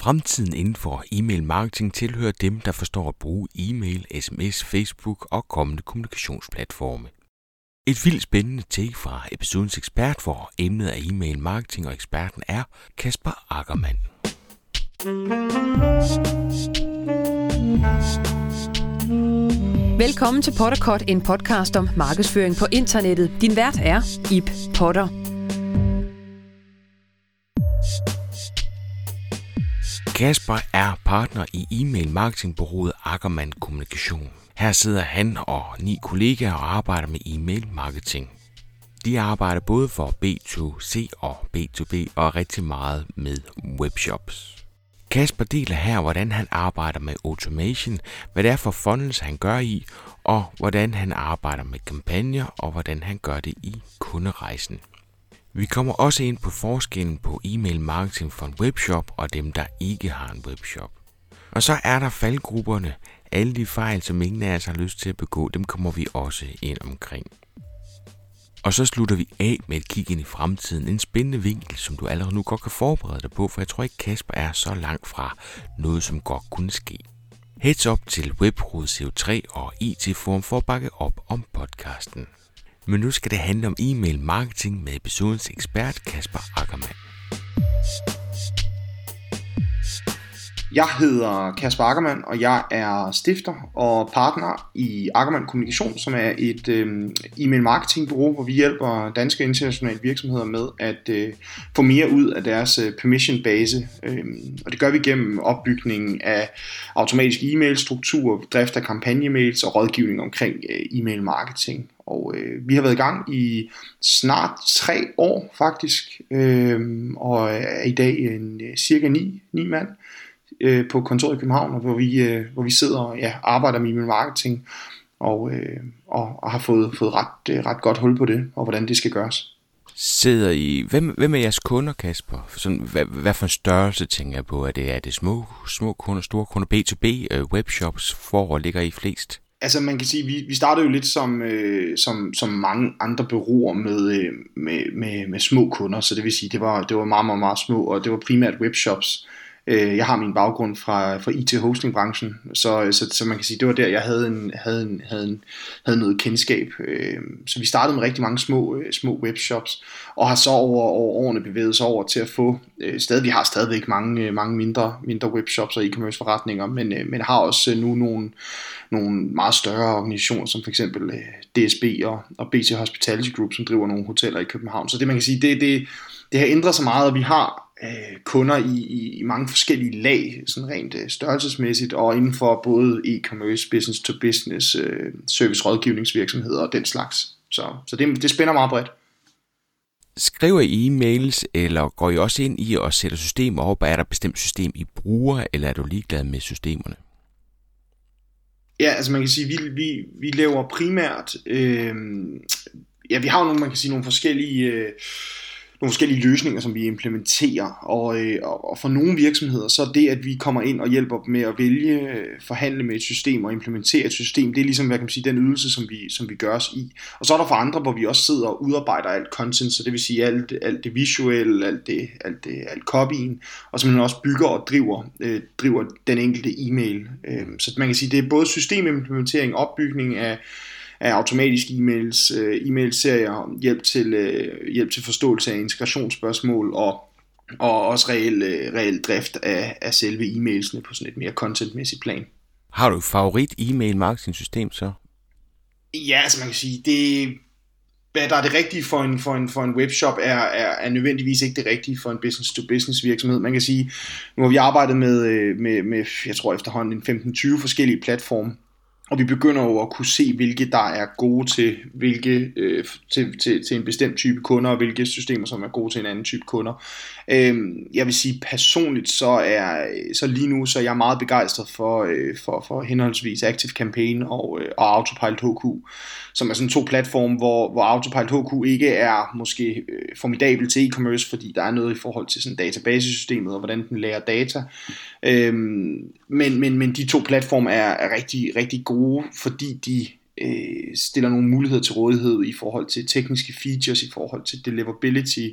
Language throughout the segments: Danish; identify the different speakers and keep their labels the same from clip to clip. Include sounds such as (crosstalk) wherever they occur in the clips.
Speaker 1: Fremtiden inden for e-mail marketing tilhører dem, der forstår at bruge e-mail, sms, Facebook og kommende kommunikationsplatforme. Et vildt spændende take fra episodens ekspert, hvor emnet er e-mail marketing, og eksperten er Kasper Ackermann.
Speaker 2: Velkommen til Potterkort, en podcast om markedsføring på internettet. Din vært er Ip Potter.
Speaker 1: Kasper er partner i e-mail marketingbureauet Ackermann Kommunikation. Her sidder han og ni kollegaer og arbejder med e-mail marketing. De arbejder både for B2C og B2B og rigtig meget med webshops. Kasper deler her, hvordan han arbejder med automation, hvad det er for funnels, han gør i, og hvordan han arbejder med kampagner, og hvordan han gør det i kunderejsen. Vi kommer også ind på forskellen på e-mail marketing for en webshop og dem, der ikke har en webshop. Og så er der faldgrupperne. Alle de fejl, som ingen af os har lyst til at begå, dem kommer vi også ind omkring. Og så slutter vi af med et kig ind i fremtiden. En spændende vinkel, som du allerede nu godt kan forberede dig på, for jeg tror ikke Kasper er så langt fra noget, som godt kunne ske. Heads up til Webhoved CO3 og IT-forum for at bakke op om podcasten. Men nu skal det handle om e-mail marketing med episodens ekspert Kasper Ackermann.
Speaker 3: Jeg hedder Kasper Ackermann, og jeg er stifter og partner i Ackermann Kommunikation, som er et øh, e-mail marketing bureau, hvor vi hjælper danske internationale virksomheder med at øh, få mere ud af deres øh, permission base. Øh, og det gør vi gennem opbygningen af automatisk e-mail struktur, drift af kampagnemails og rådgivning omkring øh, e-mail marketing. Og øh, vi har været i gang i snart tre år faktisk, øhm, øh, og er i dag en øh, cirka ni, ni mand øh, på kontoret i København, hvor vi, øh, hvor vi sidder og ja, arbejder med email marketing, og, øh, og, og har fået, fået ret, øh, ret godt hul på det, og hvordan det skal gøres.
Speaker 1: Sidder I... Hvem, hvem er jeres kunder, Kasper? Sådan, hvad, hvad for en størrelse tænker jeg på? Er det, er det små, små kunder, store kunder, B2B, øh, webshops, hvor ligger I flest?
Speaker 3: Altså man kan sige, vi, vi startede jo lidt som, øh, som, som mange andre bureauer med, øh, med, med, med små kunder, så det vil sige, det var, det var meget, meget, meget små, og det var primært webshops. Øh, Øh, jeg har min baggrund fra, fra IT-hosting-branchen, så, så, så man kan sige, det var der, jeg havde, en, havde, en, havde, en, havde noget kendskab. Øh, så vi startede med rigtig mange små, øh, små webshops, og har så over, over årene bevæget sig over til at få, øh, stadig, vi har stadigvæk mange, øh, mange mindre, mindre webshops og e-commerce forretninger, men, men har også nu nogle, nogle meget større organisationer, som for eksempel DSB og, og BC Hospitality Group, som driver nogle hoteller i København. Så det man kan sige, det, det, det har ændret sig meget, og vi har øh, kunder i, i, i mange forskellige lag, sådan rent øh, størrelsesmæssigt, og inden for både e-commerce, business to business, øh, service rådgivningsvirksomheder og den slags. Så, så det, det spænder meget bredt.
Speaker 1: Skriver I e-mails, eller går I også ind i og sætter systemer op? Er der et bestemt system, I bruger, eller er du ligeglad med systemerne?
Speaker 3: Ja, altså man kan sige, vi, vi, vi laver primært, øh, ja vi har jo nogle, man kan sige, nogle forskellige øh, nogle forskellige løsninger, som vi implementerer. Og, øh, og for nogle virksomheder, så er det, at vi kommer ind og hjælper dem med at vælge, øh, forhandle med et system og implementere et system, det er ligesom, hvad kan man sige, den ydelse, som vi, som vi gør os i. Og så er der for andre, hvor vi også sidder og udarbejder alt content, så det vil sige alt, alt det visuelle, alt det, alt det alt copyen, og man også bygger og driver, øh, driver den enkelte e-mail. Øh, så man kan sige, det er både systemimplementering, opbygning af af automatiske e-mails, øh, e-mailserier, hjælp til, øh, hjælp til forståelse af integrationsspørgsmål og og også reel, øh, reel drift af, af selve e-mailsene på sådan et mere contentmæssigt plan.
Speaker 1: Har du favorit e-mail marketing system så?
Speaker 3: Ja, altså man kan sige, det, hvad der er det rigtige for en, for en, for en webshop, er, er, er nødvendigvis ikke det rigtige for en business-to-business virksomhed. Man kan sige, nu har vi arbejdet med, øh, med, med jeg tror efterhånden 15-20 forskellige platforme, og vi begynder jo at kunne se, hvilke der er gode til, hvilke, øh, til, til, til en bestemt type kunder, og hvilke systemer, som er gode til en anden type kunder. Øh, jeg vil sige personligt, så er så lige nu så er jeg meget begejstret for, øh, for, for henholdsvis Active Campaign og, øh, og Autopilot HQ, som er sådan to platforme, hvor, hvor Autopilot HQ ikke er måske øh, formidabel til e-commerce, fordi der er noget i forhold til sådan databasesystemet og hvordan den lærer data. Øh, men, men, men de to platforme er, er rigtig, rigtig gode, fordi de øh, stiller nogle muligheder til rådighed i forhold til tekniske features, i forhold til deliverability,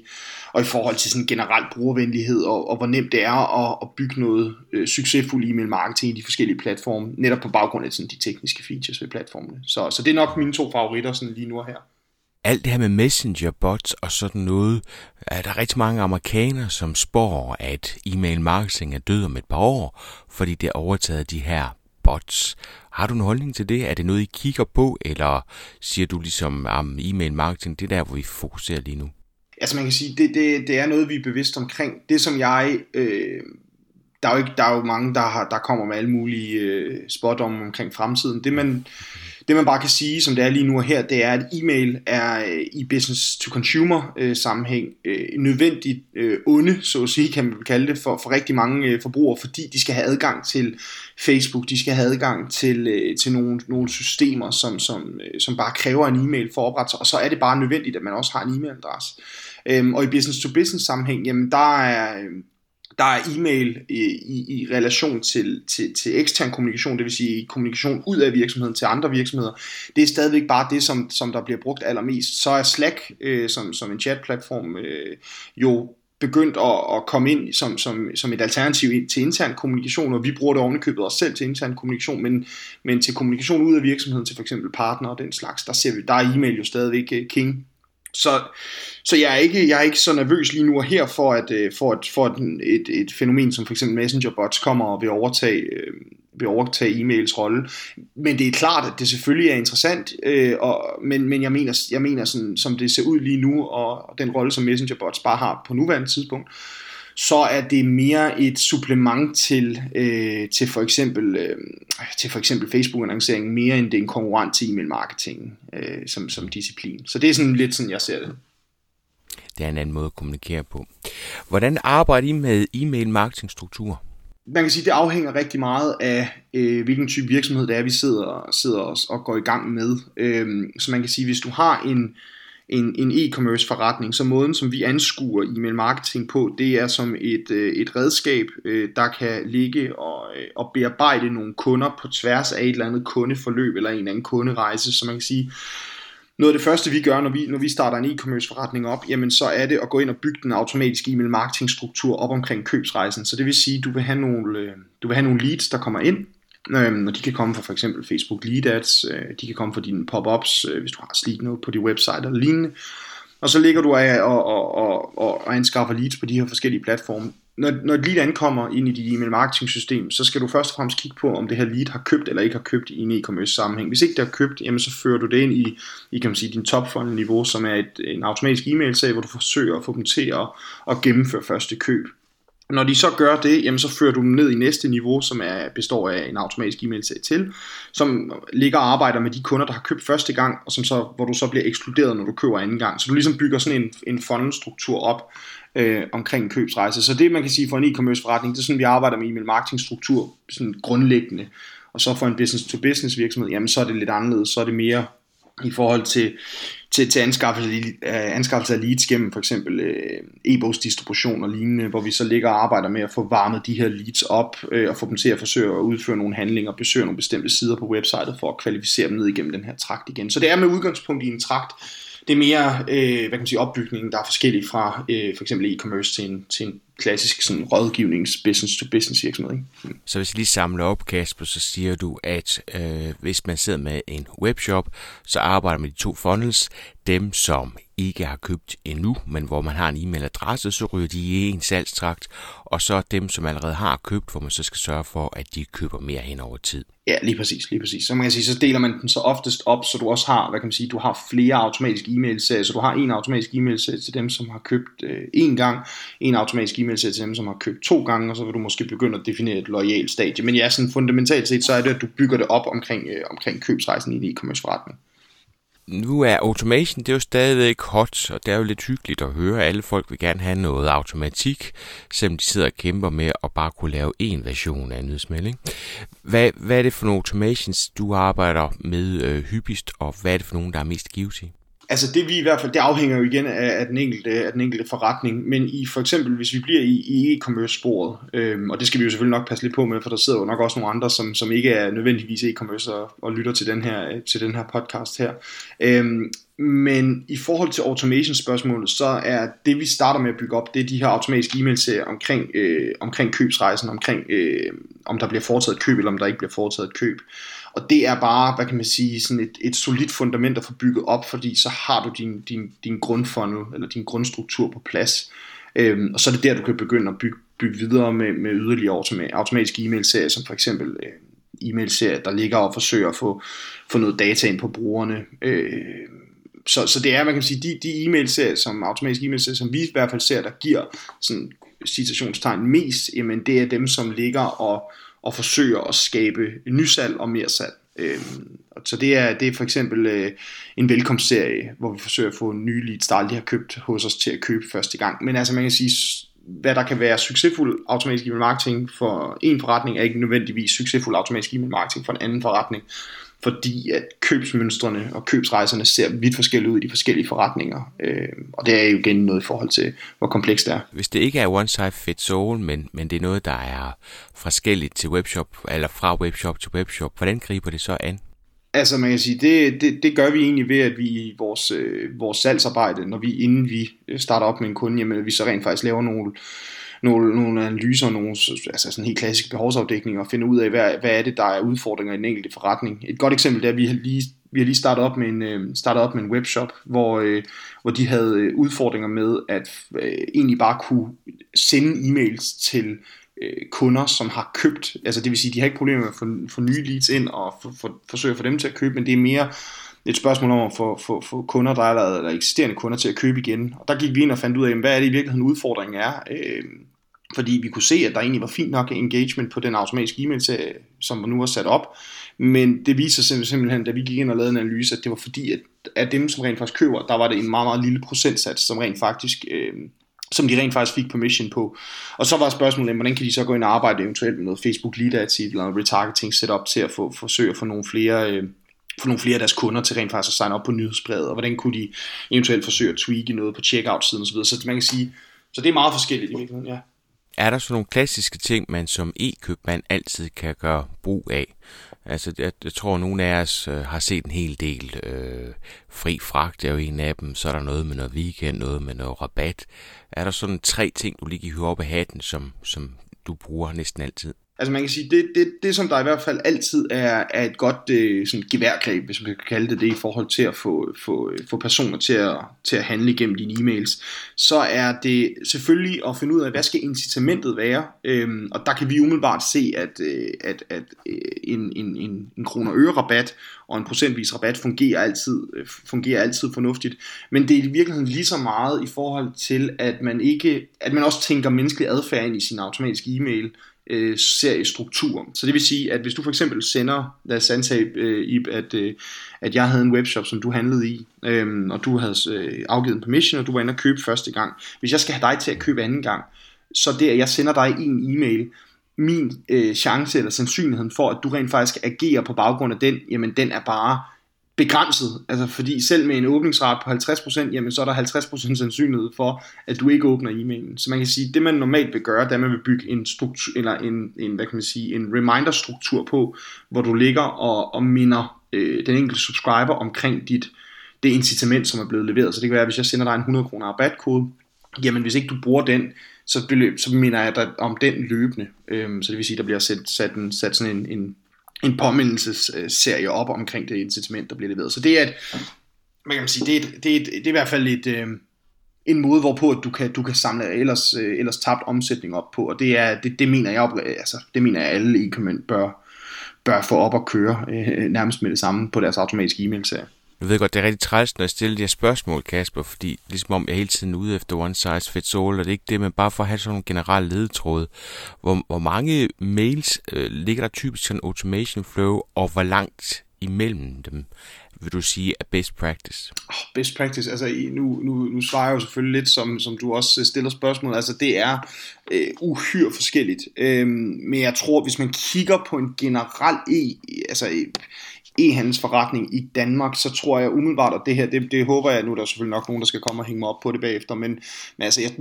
Speaker 3: og i forhold til sådan generelt brugervenlighed, og, og hvor nemt det er at, at bygge noget øh, succesfuldt e-mail marketing i de forskellige platforme, netop på baggrund af sådan, de tekniske features ved platformene. Så, så det er nok mine to favoritter sådan lige nu og her
Speaker 1: alt det her med messenger bots og sådan noget, er der rigtig mange amerikanere, som spår, at e-mail marketing er død om et par år, fordi det er overtaget de her bots. Har du en holdning til det? Er det noget, I kigger på, eller siger du ligesom, om e-mail marketing, det er der, hvor vi fokuserer lige nu?
Speaker 3: Altså man kan sige, det, det, det er noget, vi er bevidst omkring. Det som jeg, øh, der, er jo ikke, der er jo mange, der, har, der kommer med alle mulige øh, spot om omkring fremtiden. Det man, det man bare kan sige, som det er lige nu og her, det er, at e-mail er øh, i business to consumer øh, sammenhæng øh, nødvendigt øh, onde, så at sige, kan man kalde det, for, for rigtig mange øh, forbrugere, fordi de skal have adgang til Facebook, de skal have adgang til, øh, til nogle, nogle systemer, som, som, øh, som bare kræver en e-mail for at oprette sig, og så er det bare nødvendigt, at man også har en e-mailadresse. Øhm, og i business to business sammenhæng, jamen der er... Øh, der er e-mail i, i, i relation til, til, til ekstern kommunikation, det vil sige kommunikation ud af virksomheden til andre virksomheder. Det er stadigvæk bare det, som, som der bliver brugt allermest. Så er Slack øh, som, som en chatplatform øh, jo begyndt at, at komme ind som, som, som et alternativ til intern kommunikation, og vi bruger det ovenikøbet os selv til intern kommunikation, men, men til kommunikation ud af virksomheden, til f.eks. partner og den slags, der ser vi, der er e-mail jo stadigvæk øh, king. Så, så jeg, er ikke, jeg er ikke så nervøs lige nu og her for, at, øh, for, at, for at et, et fænomen som for eksempel Messenger bots kommer og vil overtage, øh, vil overtage e-mails rolle. Men det er klart, at det selvfølgelig er interessant, øh, og, men, men jeg mener, jeg mener sådan, som det ser ud lige nu, og, og den rolle, som Messenger bots bare har på nuværende tidspunkt, så er det mere et supplement til, øh, til for eksempel, øh, til for eksempel Facebook-annoncering, mere end det er en konkurrent til e-mail marketing øh, som, som disciplin. Så det er sådan lidt sådan, jeg ser det.
Speaker 1: Det er en anden måde at kommunikere på. Hvordan arbejder I med e-mail marketing struktur?
Speaker 3: Man kan sige, at det afhænger rigtig meget af, øh, hvilken type virksomhed det er, vi sidder, sidder og, og går i gang med. Øh, så man kan sige, hvis du har en, en, en e-commerce forretning. Så måden, som vi anskuer e-mail marketing på, det er som et, øh, et redskab, øh, der kan ligge og, øh, og bearbejde nogle kunder på tværs af et eller andet kundeforløb eller en eller anden kunderejse. Så man kan sige, noget af det første vi gør, når vi, når vi starter en e-commerce forretning op, jamen så er det at gå ind og bygge den automatiske e-mail marketing struktur op omkring købsrejsen. Så det vil sige, du vil have nogle, øh, du vil have nogle leads, der kommer ind, Øhm, og de kan komme fra for eksempel Facebook Lead Ads, øh, de kan komme fra dine pop-ups, øh, hvis du har slidt noget på din website eller lignende. Og så ligger du af og, og, og, og, og anskaffer leads på de her forskellige platforme. Når, når et lead ankommer ind i dit e-mail marketing system, så skal du først og fremmest kigge på, om det her lead har købt eller ikke har købt i en e-commerce sammenhæng. Hvis ikke det har købt, jamen så fører du det ind i, i kan man sige, din top funnel niveau, som er et, en automatisk e-mail sag, hvor du forsøger at få dem til at, at gennemføre første køb. Når de så gør det, jamen så fører du dem ned i næste niveau, som er, består af en automatisk e-mail til, som ligger og arbejder med de kunder, der har købt første gang, og som så, hvor du så bliver ekskluderet, når du køber anden gang. Så du ligesom bygger sådan en, en funnel-struktur op øh, omkring en købsrejse. Så det man kan sige for en e-commerce forretning, det er sådan, vi arbejder med e-mail marketing struktur sådan grundlæggende. Og så for en business-to-business virksomhed, jamen så er det lidt anderledes. Så er det mere i forhold til, til, til anskaffelse, øh, anskaffelse af leads gennem for eksempel øh, e-bogsdistribution og lignende, hvor vi så ligger og arbejder med at få varmet de her leads op øh, og få dem til at forsøge at udføre nogle handlinger og besøge nogle bestemte sider på websitet for at kvalificere dem ned igennem den her trakt igen. Så det er med udgangspunkt i en trakt, det er mere øh, hvad kan man sige, opbygningen, der er forskellig fra øh, for eksempel e-commerce til en, til en klassisk sådan, rådgivnings business-to-business virksomhed. Ikke?
Speaker 1: Mm. Så hvis jeg lige samler op, Kasper, så siger du, at øh, hvis man sidder med en webshop, så arbejder man med de to funnels. Dem, som ikke har købt endnu, men hvor man har en e-mailadresse, så ryger de i en salgstrakt, og så dem, som allerede har købt, hvor man så skal sørge for, at de køber mere hen over tid.
Speaker 3: Ja, lige præcis, lige præcis. Så man kan sige, så deler man den så oftest op, så du også har, hvad kan man sige, du har flere automatiske e-mailserier, så du har en automatisk e-mailserie til dem, som har købt øh, én gang, en automatisk e-mailserie til dem, som har købt to gange, og så vil du måske begynde at definere et lojalt stadie. Men ja, sådan fundamentalt set, så er det, at du bygger det op omkring, øh, omkring købsrejsen i en e-commerce forretning
Speaker 1: nu er automation, det er jo stadigvæk hot, og det er jo lidt hyggeligt at høre. Alle folk vil gerne have noget automatik, selvom de sidder og kæmper med at bare kunne lave en version af en nyhedsmelding. Hvad, hvad er det for nogle automations, du arbejder med øh, hyppigst, og hvad er det for nogle, der er mest givet
Speaker 3: Altså det vi i hvert fald, det afhænger jo igen af, af, den, enkelte, af den enkelte forretning, men i for eksempel, hvis vi bliver i, i e-commerce sporet, øhm, og det skal vi jo selvfølgelig nok passe lidt på med, for der sidder jo nok også nogle andre, som, som ikke er nødvendigvis e-commerce og, og lytter til den her, til den her podcast her. Øhm, men i forhold til automation spørgsmålet, så er det vi starter med at bygge op, det er de her automatiske e-mailserier omkring, øh, omkring købsrejsen, omkring øh, om der bliver foretaget et køb, eller om der ikke bliver foretaget et køb. Og det er bare, hvad kan man sige, sådan et, et solidt fundament at få bygget op, fordi så har du din, din, din grundfunnel, eller din grundstruktur på plads. Øhm, og så er det der, du kan begynde at bygge, bygge videre med, med yderligere automatiske e-mail-serier, som for eksempel øh, e-mail-serier, der ligger og forsøger at få, få noget data ind på brugerne. Øh, så, så det er, man kan sige, de, de e-mail-serier, som automatiske e-mail-serier, som vi i hvert fald ser, der giver sådan citationstegn mest, jamen det er dem, som ligger og, og forsøger at skabe nysalg og mere salg. Øhm, så det er, det er for eksempel øh, en velkomstserie, hvor vi forsøger at få nye leads, der aldrig har købt hos os til at købe første gang. Men altså man kan sige, hvad der kan være succesfuld automatisk e-marketing for en forretning, er ikke nødvendigvis succesfuld automatisk e-marketing for en anden forretning fordi at købsmønstrene og købsrejserne ser vidt forskellige ud i de forskellige forretninger. Øh, og det er jo igen noget i forhold til, hvor komplekst det er.
Speaker 1: Hvis det ikke er one size fits all, men, men det er noget, der er forskelligt til webshop, eller fra webshop til webshop, hvordan griber det så an?
Speaker 3: Altså man kan sige, det, det, det gør vi egentlig ved, at vi i vores, øh, vores salgsarbejde, når vi inden vi starter op med en kunde, jamen, vi så rent faktisk laver nogle nogle, nogle analyser, nogle altså sådan helt klassiske behovsafdækninger, og finde ud af, hvad, hvad er det, der er udfordringer i den enkelte forretning. Et godt eksempel er, at vi har lige, vi har lige startet op med en, øh, startet op med en webshop, hvor, øh, hvor de havde øh, udfordringer med at øh, egentlig bare kunne sende e-mails til øh, kunder, som har købt, altså det vil sige, de har ikke problemer med at få, få nye leads ind og for, for, forsøge at få dem til at købe, men det er mere et spørgsmål om at få, få, få kunder, der er eller eksisterende kunder til at købe igen. Og der gik vi ind og fandt ud af, hvad er det i virkeligheden udfordringen er. Øh, fordi vi kunne se, at der egentlig var fint nok engagement på den automatiske e-mail, som nu var sat op. Men det viser sig simpelthen, da vi gik ind og lavede en analyse, at det var fordi, at af dem, som rent faktisk køber, der var det en meget, meget lille procentsats, som rent faktisk... Øh, som de rent faktisk fik permission på. Og så var spørgsmålet, hvordan kan de så gå ind og arbejde eventuelt med noget Facebook Lead Ads eller noget retargeting setup til at få, forsøge at få nogle flere, øh, nogle flere af deres kunder til rent faktisk at signe op på nyhedsbrevet, og hvordan kunne de eventuelt forsøge at tweake noget på checkout-siden osv. Så man kan sige, så det er meget forskelligt i virkeligheden, ja.
Speaker 1: Er der så nogle klassiske ting, man som e-købmand altid kan gøre brug af? Altså, jeg, jeg tror, at nogle af os øh, har set en hel del øh, fri fragt, er jo en af dem. Så er der noget med noget weekend, noget med noget rabat. Er der sådan tre ting, du lige kan høre op af hatten, som, som du bruger næsten altid?
Speaker 3: Altså man kan sige, det, det, det som der i hvert fald altid er, er et godt øh, sådan geværgreb, hvis man kan kalde det det, i forhold til at få, få, øh, få personer til at, til at handle gennem dine e-mails, så er det selvfølgelig at finde ud af, hvad skal incitamentet være, øhm, og der kan vi umiddelbart se, at, øh, at, at øh, en, en, en, en kroner øre rabat og en procentvis rabat fungerer altid, øh, fungerer altid fornuftigt, men det er i virkeligheden lige så meget i forhold til, at man ikke, at man også tænker menneskelig adfærd ind i sin automatiske e-mail, øh, seriestruktur. Så det vil sige, at hvis du for eksempel sender, lad os antage, øh, Ib, at, øh, at jeg havde en webshop, som du handlede i, øh, og du havde øh, afgivet en permission, og du var inde og købe første gang. Hvis jeg skal have dig til at købe anden gang, så det, at jeg sender dig en e-mail, min øh, chance eller sandsynligheden for, at du rent faktisk agerer på baggrund af den, jamen den er bare begrænset, altså fordi selv med en åbningsrate på 50%, jamen så er der 50% sandsynlighed for, at du ikke åbner e-mailen. Så man kan sige, det man normalt vil gøre, det er, at man vil bygge en struktur, eller en, en, hvad kan man sige, en reminder-struktur på, hvor du ligger og, og minder øh, den enkelte subscriber omkring dit, det incitament, som er blevet leveret. Så det kan være, hvis jeg sender dig en 100 kroner rabatkode, jamen hvis ikke du bruger den, så, beløb, så minder jeg dig om den løbende. Øhm, så det vil sige, at der bliver sat, sat, en, sat sådan en, en en påmindelsesserie op omkring det incitament, der bliver leveret. Så det er et, man kan sige, det er, et, det er, et, det er i hvert fald et, øh, en måde, hvorpå at du kan, du kan samle ellers, øh, ellers tabt omsætning op på, og det, er, det, det mener jeg, øh, altså, det mener jeg alle e bør, bør få op at køre øh, nærmest med det samme på deres automatiske e-mail-serie.
Speaker 1: Jeg ved godt, det er rigtig træls, når jeg stiller de her spørgsmål, Kasper, fordi ligesom om jeg hele tiden er ude efter one size fits all, og det er ikke det, men bare for at have sådan nogle generelle ledetråde. Hvor, hvor mange mails øh, ligger der typisk sådan automation flow, og hvor langt imellem dem vil du sige er best practice?
Speaker 3: Oh, best practice, altså nu, nu, nu svarer jeg jo selvfølgelig lidt, som, som du også øh, stiller spørgsmål, altså det er øh, uhyre forskelligt, øhm, men jeg tror, hvis man kigger på en generel e, altså e-handelsforretning i Danmark, så tror jeg umiddelbart, at det her, det, det håber jeg, nu er der selvfølgelig nok nogen, der skal komme og hænge mig op på det bagefter, men, men altså, jeg,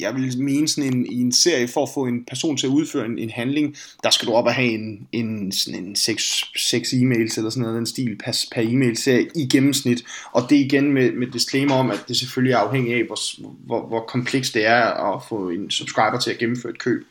Speaker 3: jeg vil mene sådan en, i en serie, for at få en person til at udføre en, en handling, der skal du op og have en, en, sådan en 6, 6 e-mails eller sådan noget, den stil per, per e-mail-serie i gennemsnit, og det igen med, med disclaimer om, at det selvfølgelig er afhængigt af, hvor, hvor, hvor komplekst det er at få en subscriber til at gennemføre et køb.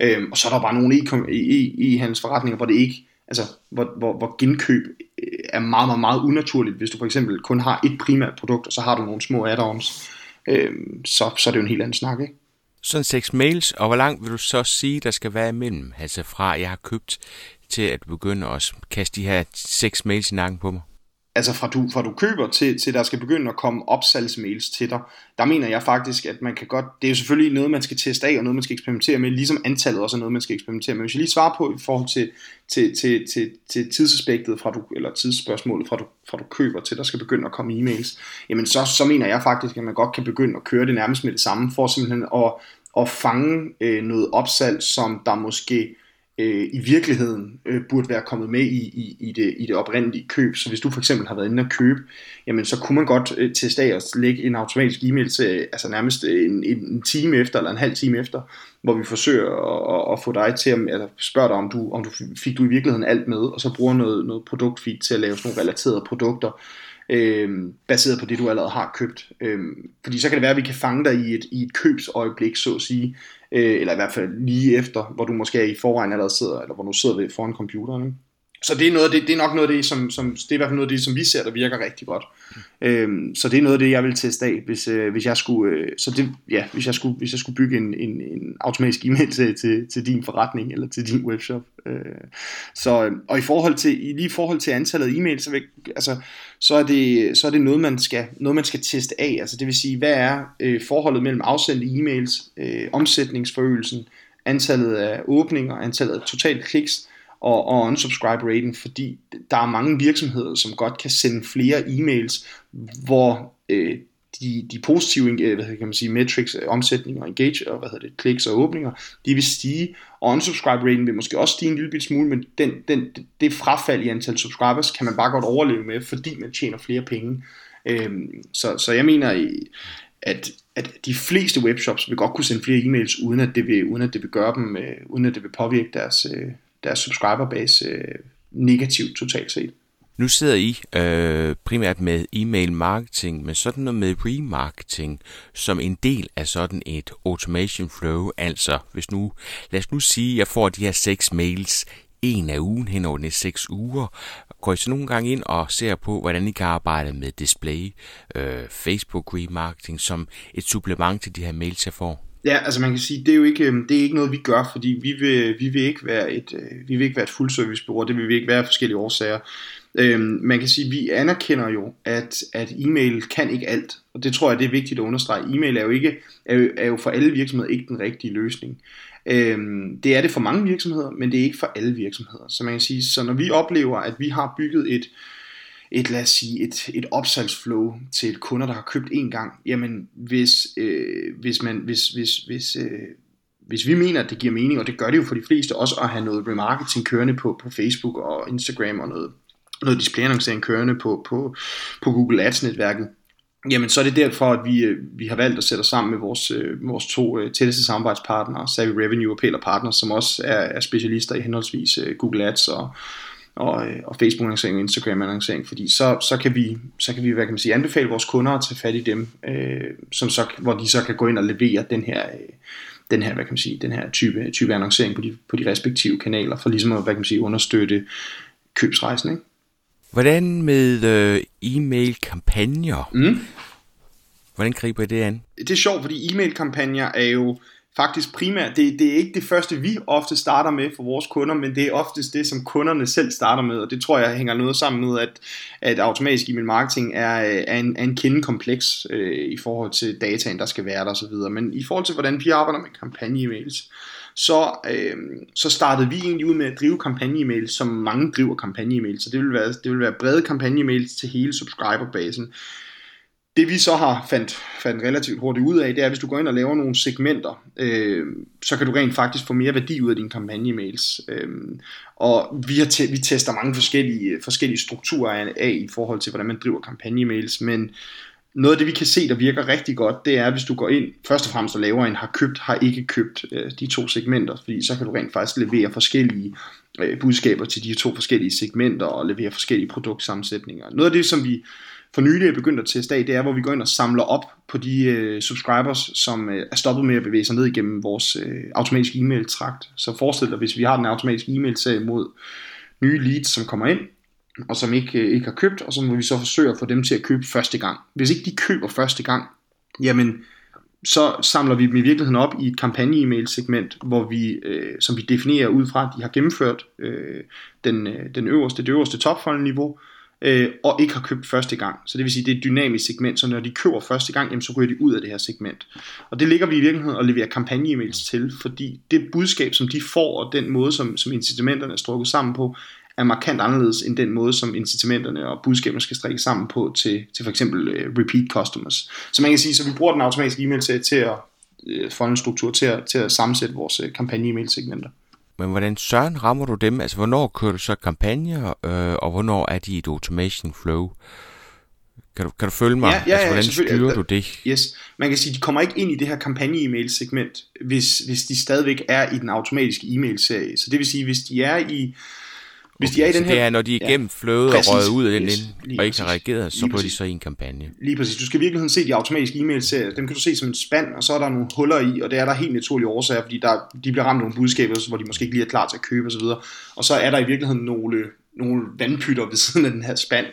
Speaker 3: Øhm, og så er der bare nogle e-, e-, e-handelsforretninger, hvor det ikke altså, hvor, hvor, hvor genkøb øh, er meget, meget, meget unaturligt, hvis du for eksempel kun har et primært produkt, og så har du nogle små add-ons, øh, så, så er det jo en helt anden snak, ikke?
Speaker 1: Sådan seks mails, og hvor langt vil du så sige, der skal være imellem? Altså fra, jeg har købt, til at begynde at kaste de her seks mails i nakken på mig?
Speaker 3: Altså fra du, fra du køber til, til der skal begynde at komme opsalgsmails til dig, der mener jeg faktisk, at man kan godt, det er jo selvfølgelig noget, man skal teste af, og noget, man skal eksperimentere med, ligesom antallet også er noget, man skal eksperimentere med. Hvis jeg lige svarer på i forhold til, til, til, til, til tidsaspektet, fra du, eller tidsspørgsmålet, fra du, fra du køber til, der skal begynde at komme e-mails, jamen så, så mener jeg faktisk, at man godt kan begynde at køre det nærmest med det samme, for simpelthen at, at fange øh, noget opsalg, som der måske øh, i virkeligheden øh, burde være kommet med i, i, i, det, i det oprindelige køb. Så hvis du for eksempel har været inde og købe, jamen så kunne man godt øh, teste af og lægge en automatisk e-mail til, altså nærmest en, en time efter, eller en halv time efter, hvor vi forsøger at, at få dig til at altså spørge dig, om du, om du fik du i virkeligheden alt med, og så bruger noget, noget produktfeed til at lave sådan nogle relaterede produkter, øh, baseret på det, du allerede har købt. Øh, fordi så kan det være, at vi kan fange dig i et, i et købsøjeblik, så at sige, øh, eller i hvert fald lige efter, hvor du måske er i forvejen allerede sidder, eller hvor du sidder ved foran computeren. Ikke? Så det er, noget, det, det er nok noget af det, som, som, det er i hvert fald noget af det, som vi ser, der virker rigtig godt. Øhm, så det er noget af det, jeg vil teste af, hvis, øh, hvis jeg skulle, øh, så det, ja, hvis jeg skulle, hvis jeg skulle bygge en, en, en automatisk e-mail til, til, til din forretning, eller til din webshop. Øh, så, øh, og i forhold til, lige i forhold til antallet af e-mails, så, vil, altså, så, er det, så er det noget, man skal, noget, man skal teste af. Altså det vil sige, hvad er øh, forholdet mellem afsendte e-mails, øh, omsætningsforøgelsen, antallet af åbninger, antallet af totalt kliks, og, og unsubscribe rating, fordi der er mange virksomheder, som godt kan sende flere e-mails, hvor øh, de, de positive øh, hvad kan man sige, metrics, øh, omsætning og engage, og hvad hedder det, kliks og åbninger, de vil stige, og unsubscribe raten vil måske også stige en lille smule, men den, den, det frafald i antal subscribers kan man bare godt overleve med, fordi man tjener flere penge. Øhm, så, så jeg mener, øh, at, at de fleste webshops vil godt kunne sende flere e-mails, uden at det vil, uden at det vil gøre dem, øh, uden at det vil påvirke deres, øh, deres subscriberbase øh, negativt totalt set.
Speaker 1: Nu sidder I øh, primært med e-mail marketing, men sådan noget med remarketing som en del af sådan et automation flow. Altså, hvis nu, lad os nu sige, at jeg får de her seks mails en af ugen hen over de seks uger. Går I så nogle gange ind og ser på, hvordan I kan arbejde med display, øh, Facebook remarketing som et supplement til de her mails, jeg får?
Speaker 3: Ja, altså man kan sige, det er jo ikke, øh, det er ikke noget, vi gør, fordi vi vil, vi vil ikke være et, øh, vi vil ikke være et fuldservicebureau, det vil vi ikke være af forskellige årsager. Øhm, man kan sige, vi anerkender jo, at, at e-mail kan ikke alt, og det tror jeg, det er vigtigt at understrege. E-mail er jo, ikke, er jo, er jo for alle virksomheder ikke den rigtige løsning. Øhm, det er det for mange virksomheder, men det er ikke for alle virksomheder. Så man kan sige, så når vi oplever, at vi har bygget et, et, lad os sige, et, et opsalgsflow til et kunder, der har købt en gang, jamen hvis, øh, hvis, man, hvis, hvis, hvis, øh, hvis vi mener, at det giver mening, og det gør det jo for de fleste, også at have noget remarketing kørende på, på Facebook og Instagram og noget, noget displayannoncering kørende på, på, på Google Ads-netværket, jamen så er det derfor, at vi, øh, vi har valgt at sætte os sammen med vores, øh, vores to øh, tætteste samarbejdspartnere, Savvy Revenue og Peter Partners, som også er, er specialister i henholdsvis Google Ads og, og, og Facebook-annoncering og Instagram-annoncering, fordi så, så, kan vi, så kan vi hvad kan man sige, anbefale vores kunder at tage fat i dem, øh, som så, hvor de så kan gå ind og levere den her, øh, den her, hvad kan man sige, den her type, type annoncering på de, på de respektive kanaler, for ligesom at hvad kan man sige, understøtte købsrejsen. Ikke?
Speaker 1: Hvordan med øh, e-mail-kampagner? Mm. Hvordan griber I det an?
Speaker 3: Det er sjovt, fordi e-mail-kampagner er jo faktisk primært, det, det er ikke det første, vi ofte starter med for vores kunder, men det er oftest det, som kunderne selv starter med, og det tror jeg hænger noget sammen med, at, at automatisk e-mail marketing er, er, en, er en kende kompleks øh, i forhold til dataen, der skal være der osv. Men i forhold til, hvordan vi arbejder med kampagne-emails, så, øh, så startede vi egentlig ud med at drive kampagne-mails, som mange driver kampagne-mails, så det vil være, det vil være brede kampagne-mails til hele subscriberbasen. Det vi så har fandt, fandt relativt hurtigt ud af, det er, at hvis du går ind og laver nogle segmenter, øh, så kan du rent faktisk få mere værdi ud af dine kampagne-mails. Øh, og vi, har te- vi tester mange forskellige, forskellige strukturer af, af i forhold til, hvordan man driver kampagne-mails, men noget af det, vi kan se, der virker rigtig godt, det er, hvis du går ind først og fremmest og laver en har købt, har ikke købt øh, de to segmenter, fordi så kan du rent faktisk levere forskellige øh, budskaber til de to forskellige segmenter og levere forskellige produktsammensætninger. Noget af det, som vi for nylig er begyndt at teste af, det er, hvor vi går ind og samler op på de øh, subscribers, som øh, er stoppet med at bevæge sig ned igennem vores øh, automatiske e-mail-trakt. Så forestil dig, hvis vi har den automatiske e-mail-serie mod nye leads, som kommer ind, og som ikke, øh, ikke har købt, og så må vi så forsøge at få dem til at købe første gang. Hvis ikke de køber første gang, jamen så samler vi dem i virkeligheden op i et kampagne-e-mail segment, hvor vi, øh, som vi definerer ud fra, at de har gennemført øh, den, øh, den øverste, det øverste topfunnel-niveau, øh, og ikke har købt første gang. Så det vil sige, det er et dynamisk segment, så når de køber første gang, jamen, så ryger de ud af det her segment. Og det ligger vi i virkeligheden og leverer kampagne-e-mails til, fordi det budskab, som de får, og den måde, som, som incitamenterne er strukket sammen på, er markant anderledes end den måde, som incitamenterne og budskaberne skal strikke sammen på til, til for eksempel uh, repeat customers. Så man kan sige, så vi bruger den automatiske e-mail til, til at uh, få en struktur til at, til at sammensætte vores uh, kampagne-e-mail segmenter.
Speaker 1: Men hvordan søren rammer du dem? Altså, hvornår kører du så kampagner, øh, og hvornår er de i et automation flow? Kan du, kan du følge mig?
Speaker 3: Ja, ja,
Speaker 1: altså, hvordan styrer du det?
Speaker 3: Yes. Man kan sige, de kommer ikke ind i det her kampagne-e-mail segment, hvis, hvis de stadigvæk er i den automatiske e-mail-serie. Så det vil sige, hvis de er i
Speaker 1: hvis okay, de er i den her... det er, når de er igennem ja, flowet og røget ud af den yes, ind, og ikke har reageret, så går de så i en kampagne.
Speaker 3: Lige præcis. Du skal i virkeligheden se de automatiske e-mail-serier. Dem kan du se som en spand, og så er der nogle huller i, og det er der helt naturlige årsager, fordi der, de bliver ramt af nogle budskaber, hvor de måske ikke lige er klar til at købe osv. Og så er der i virkeligheden nogle, nogle vandpytter ved (laughs) siden af den her spand,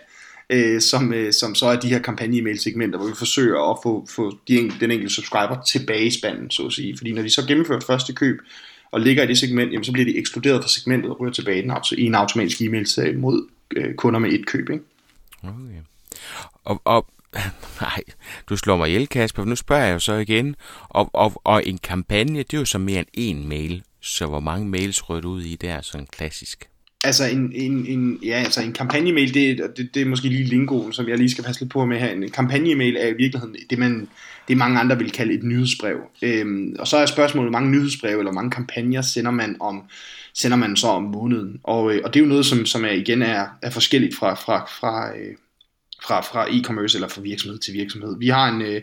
Speaker 3: øh, som, øh, som så er de her kampagne-e-mail-segmenter, hvor vi forsøger at få, få de, den enkelte subscriber tilbage i spanden, så at sige. Fordi når de så gennemfører første køb, og ligger i det segment, jamen, så bliver de ekskluderet fra segmentet og ryger tilbage i en automatisk e-mail øh, mod øh, kunder med et køb. Ikke?
Speaker 1: Okay. Og, og (laughs) nej, du slår mig ihjel, Kasper, nu spørger jeg jo så igen, og, og, og en kampagne, det er jo så mere end én mail, så hvor mange mails rører du ud i der, sådan altså klassisk?
Speaker 3: Altså en, en, en, ja, altså en kampagnemail, det, det, det er måske lige lingoen, som jeg lige skal passe lidt på med her. En kampagnemail er i virkeligheden det, man, det mange andre vil kalde et nyhedsbrev. Øhm, og så er spørgsmålet, hvor mange nyhedsbreve eller mange kampagner sender man om sender man så om måneden. Og, øh, og det er jo noget, som, som er, igen er, er forskelligt fra, fra, fra, øh, fra, fra e-commerce eller fra virksomhed til virksomhed. Vi har en, øh,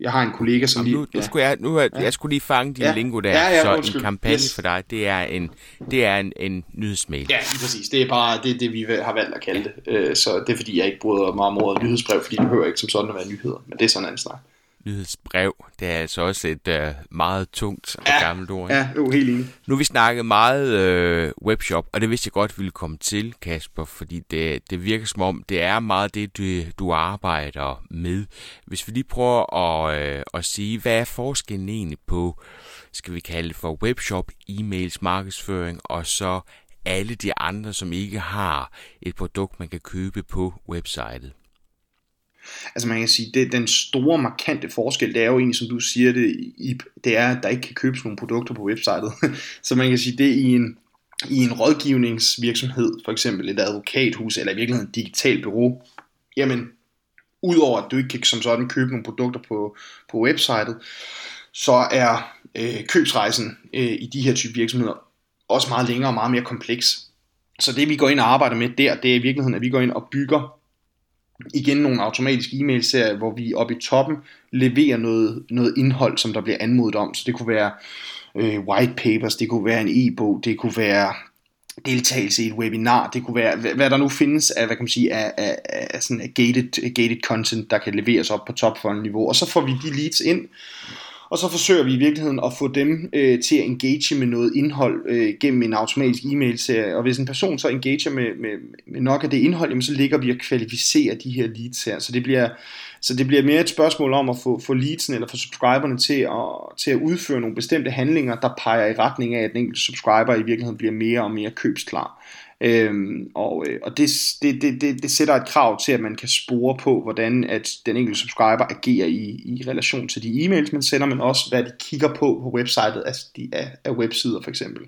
Speaker 3: jeg har en kollega, som
Speaker 1: lige... Nu, nu skulle jeg, nu, ja. jeg skulle lige fange din ja. lingo der, ja, ja, så undskyld. en kampagne yes. for dig, det er en, det er en, en nyhedsmail.
Speaker 3: Ja, lige præcis. Det er bare det, det, vi har valgt at kalde det. Øh, så det er fordi, jeg ikke bryder mig om ordet nyhedsbrev, fordi det behøver ikke som sådan at være nyheder, men det er sådan en anden snak
Speaker 1: nyhedsbrev. Det er altså også et uh, meget tungt og
Speaker 3: ja,
Speaker 1: gammelt ord.
Speaker 3: Ikke? Ja, jo, helt enig.
Speaker 1: Nu vi snakket meget uh, webshop, og det vidste jeg godt ville komme til, Kasper, fordi det, det virker som om, det er meget det, du, du arbejder med. Hvis vi lige prøver at, uh, at sige, hvad er forskellen egentlig på, skal vi kalde det for webshop, e-mails, markedsføring, og så alle de andre, som ikke har et produkt, man kan købe på websitet?
Speaker 3: Altså man kan sige, det, den store markante forskel, det er jo egentlig, som du siger det, i, det er, at der ikke kan købes nogle produkter på websitet. (laughs) så man kan sige, det i en, i en rådgivningsvirksomhed, for eksempel et advokathus, eller i virkeligheden et digitalt bureau, jamen, udover at du ikke kan som sådan købe nogle produkter på, på websitet, så er øh, købsrejsen øh, i de her type virksomheder også meget længere og meget mere kompleks. Så det vi går ind og arbejder med der, det er i virkeligheden, at vi går ind og bygger igen nogle automatiske e-mail-serier, hvor vi oppe i toppen leverer noget, noget indhold, som der bliver anmodet om. Så det kunne være øh, white papers, det kunne være en e-bog, det kunne være deltagelse i et webinar, det kunne være, hvad der nu findes af, hvad kan man sige, af, af, af sådan gated, gated content, der kan leveres op på top niveau, og så får vi de leads ind, og så forsøger vi i virkeligheden at få dem øh, til at engage med noget indhold øh, gennem en automatisk e-mail-serie. Og hvis en person så engager med, med, med nok af det indhold, jamen, så ligger vi at kvalificere de her leads her. Så det bliver, så det bliver mere et spørgsmål om at få, få leadsen eller få subscriberne til at, til at udføre nogle bestemte handlinger, der peger i retning af, at den enkelte subscriber i virkeligheden bliver mere og mere købsklar. Øhm, og øh, og det, det, det, det, det sætter et krav til, at man kan spore på, hvordan at den enkelte subscriber agerer i, i relation til de e-mails, man sender, men også hvad de kigger på på websitet altså de, af, af websider for eksempel.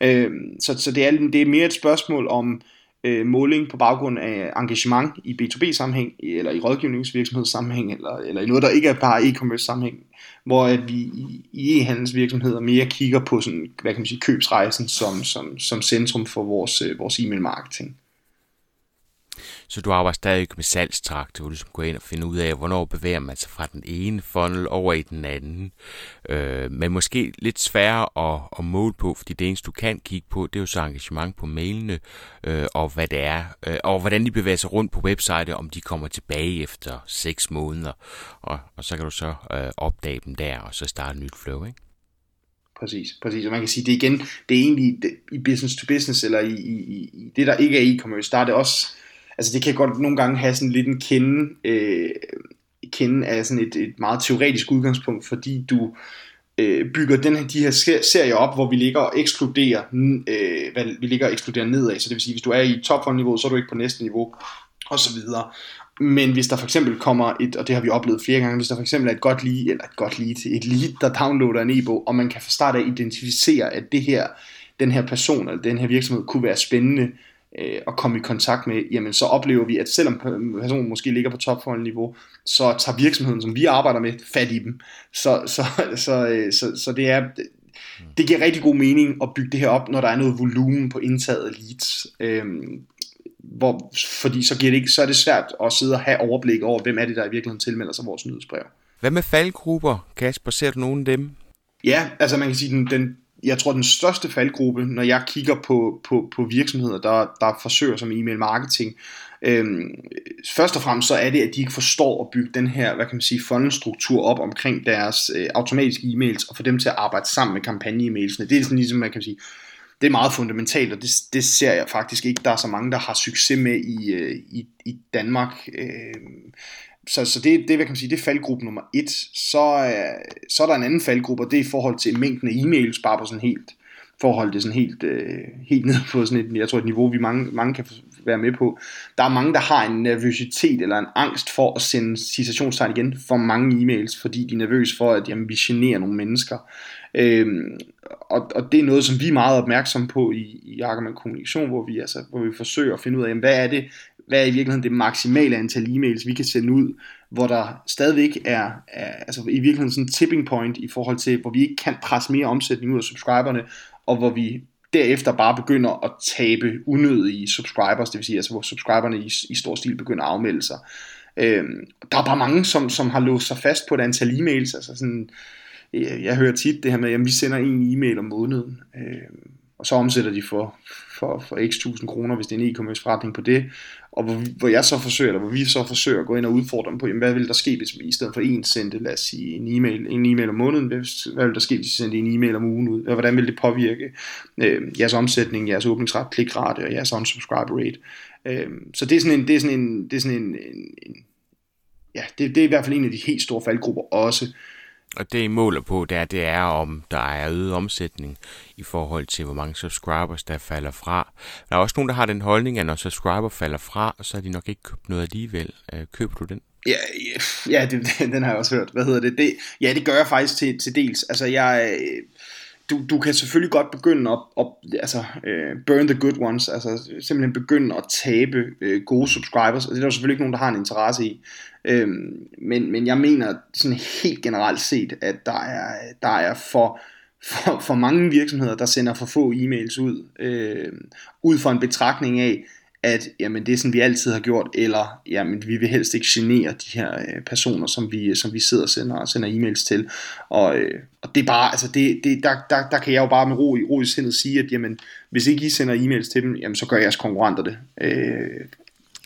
Speaker 3: Øhm, så så det, er, det er mere et spørgsmål om øh, øh, måling på baggrund af engagement i B2B-sammenhæng, eller i rådgivningsvirksomhedssammenhæng, eller, eller i noget, der ikke er bare e-commerce-sammenhæng, hvor at vi i, i e-handelsvirksomheder mere kigger på sådan, hvad kan man sige, købsrejsen som, som, som centrum for vores, øh, vores e-mail-marketing.
Speaker 1: Så du arbejder stadig med salgstrakt, hvor du ligesom skal gå ind og finde ud af, hvornår bevæger man sig fra den ene funnel over i den anden. Øh, men måske lidt sværere at, at måle på, fordi det eneste du kan kigge på, det er jo så engagement på mailene, øh, og hvad det er, øh, og hvordan de bevæger sig rundt på website, om de kommer tilbage efter 6 måneder. Og, og så kan du så øh, opdage dem der, og så starte et nyt flow, ikke?
Speaker 3: Præcis, præcis. Og man kan sige, det igen, det er egentlig det, i business to business, eller i, i, i det, der ikke er e-commerce, der er det også altså det kan godt nogle gange have sådan lidt en kende, øh, kende af sådan et, et meget teoretisk udgangspunkt, fordi du øh, bygger den her, de her serier op, hvor vi ligger og ekskluderer, øh, hvad, vi ligger og ekskluderer nedad, så det vil sige, hvis du er i niveau, så er du ikke på næste niveau, og så videre. Men hvis der for eksempel kommer et, og det har vi oplevet flere gange, hvis der for eksempel er et godt lead, eller et godt lead, et lead, der downloader en e-bog, og man kan fra start af identificere, at det her, den her person, eller den her virksomhed, kunne være spændende, øh, at komme i kontakt med, jamen så oplever vi, at selvom personen måske ligger på topforhold-niveau, så tager virksomheden, som vi arbejder med, fat i dem. Så, så, så, øh, så, så det er det giver rigtig god mening at bygge det her op, når der er noget volumen på indtaget leads. Øhm, hvor, fordi så, giver det ikke, så er det svært at sidde og have overblik over, hvem er det, der i virkeligheden tilmelder sig vores nyhedsbrev.
Speaker 1: Hvad med faldgrupper, Kasper? Ser du nogen af dem?
Speaker 3: Ja, altså man kan sige, den, den, jeg tror, den største faldgruppe, når jeg kigger på, på, på virksomheder, der, der forsøger som e-mail marketing, øhm, først og fremmest så er det, at de ikke forstår at bygge den her, hvad kan man sige, funnelstruktur op omkring deres øh, automatiske e-mails, og få dem til at arbejde sammen med kampagne-e-mailsene. Det er sådan ligesom, man kan sige, det er meget fundamentalt, og det, det ser jeg faktisk ikke, der er så mange, der har succes med i, øh, i, i Danmark. Øh, så, så det, det, hvad kan man sige, det er faldgruppe nummer et. Så, øh, så er der en anden faldgruppe, og det er i forhold til mængden af e-mails, bare på sådan helt forhold det sådan helt, øh, helt ned på sådan et, jeg tror et niveau, vi mange, mange kan være med på. Der er mange, der har en nervøsitet eller en angst for at sende citationstegn igen for mange e-mails, fordi de er nervøse for, at jamen, vi generer nogle mennesker. Øhm, og, og det er noget, som vi er meget opmærksomme på i, i Argument Kommunikation, hvor vi, altså, hvor vi forsøger at finde ud af, jamen, hvad er det, hvad er i virkeligheden det maksimale antal e-mails, vi kan sende ud, hvor der stadigvæk er, er altså i virkeligheden sådan en tipping point i forhold til, hvor vi ikke kan presse mere omsætning ud af subscriberne, og hvor vi derefter bare begynder at tabe unødige subscribers, det vil sige, altså hvor subscriberne i, i stor stil begynder at afmelde sig. Øhm, der er bare mange, som, som har låst sig fast på et antal e-mails, altså sådan, jeg, jeg hører tit det her med, at vi sender en e-mail om måneden, øh, og så omsætter de for, for, for x tusind kroner, hvis det er en e-commerce forretning på det, og hvor, hvor jeg så forsøger, eller hvor vi så forsøger at gå ind og udfordre dem på, jamen, hvad vil der ske, hvis vi i stedet for en sendte, lad os sige, en e-mail, en e-mail om måneden, hvad, hvad vil der ske, hvis vi sendte en e-mail om ugen ud, hvordan vil det påvirke øh, jeres omsætning, jeres åbningsret, klikrate og jeres unsubscribe rate. Øh, så det er sådan en, det er sådan en, det er sådan en, en, en ja, det, det er i hvert fald en af de helt store faldgrupper også,
Speaker 1: og det I måler på, det er, det er, om der er øget omsætning i forhold til, hvor mange subscribers, der falder fra. Der er også nogen, der har den holdning, at når subscriber falder fra, så har de nok ikke købt noget alligevel. Øh, køber du den?
Speaker 3: Ja, ja det, (laughs) den har jeg også hørt. Hvad hedder det? det ja, det gør jeg faktisk til, til dels. Altså, jeg, øh, du, du kan selvfølgelig godt begynde at, at altså, uh, burn the good ones, altså simpelthen begynde at tabe uh, gode subscribers, og det er der selvfølgelig ikke nogen, der har en interesse i. Øhm, men, men jeg mener sådan helt generelt set, at der er, der er for, for, for mange virksomheder, der sender for få e-mails ud, øh, ud fra en betragtning af, at jamen, det er sådan, vi altid har gjort, eller jamen, vi vil helst ikke genere de her øh, personer, som vi, som vi sidder og sender, sender e-mails til. Og, øh, og det er bare, altså det, det, der, der, der kan jeg jo bare med ro i, ro i sindet sige, at jamen, hvis ikke I sender e-mails til dem, jamen, så gør jeres konkurrenter det. Øh,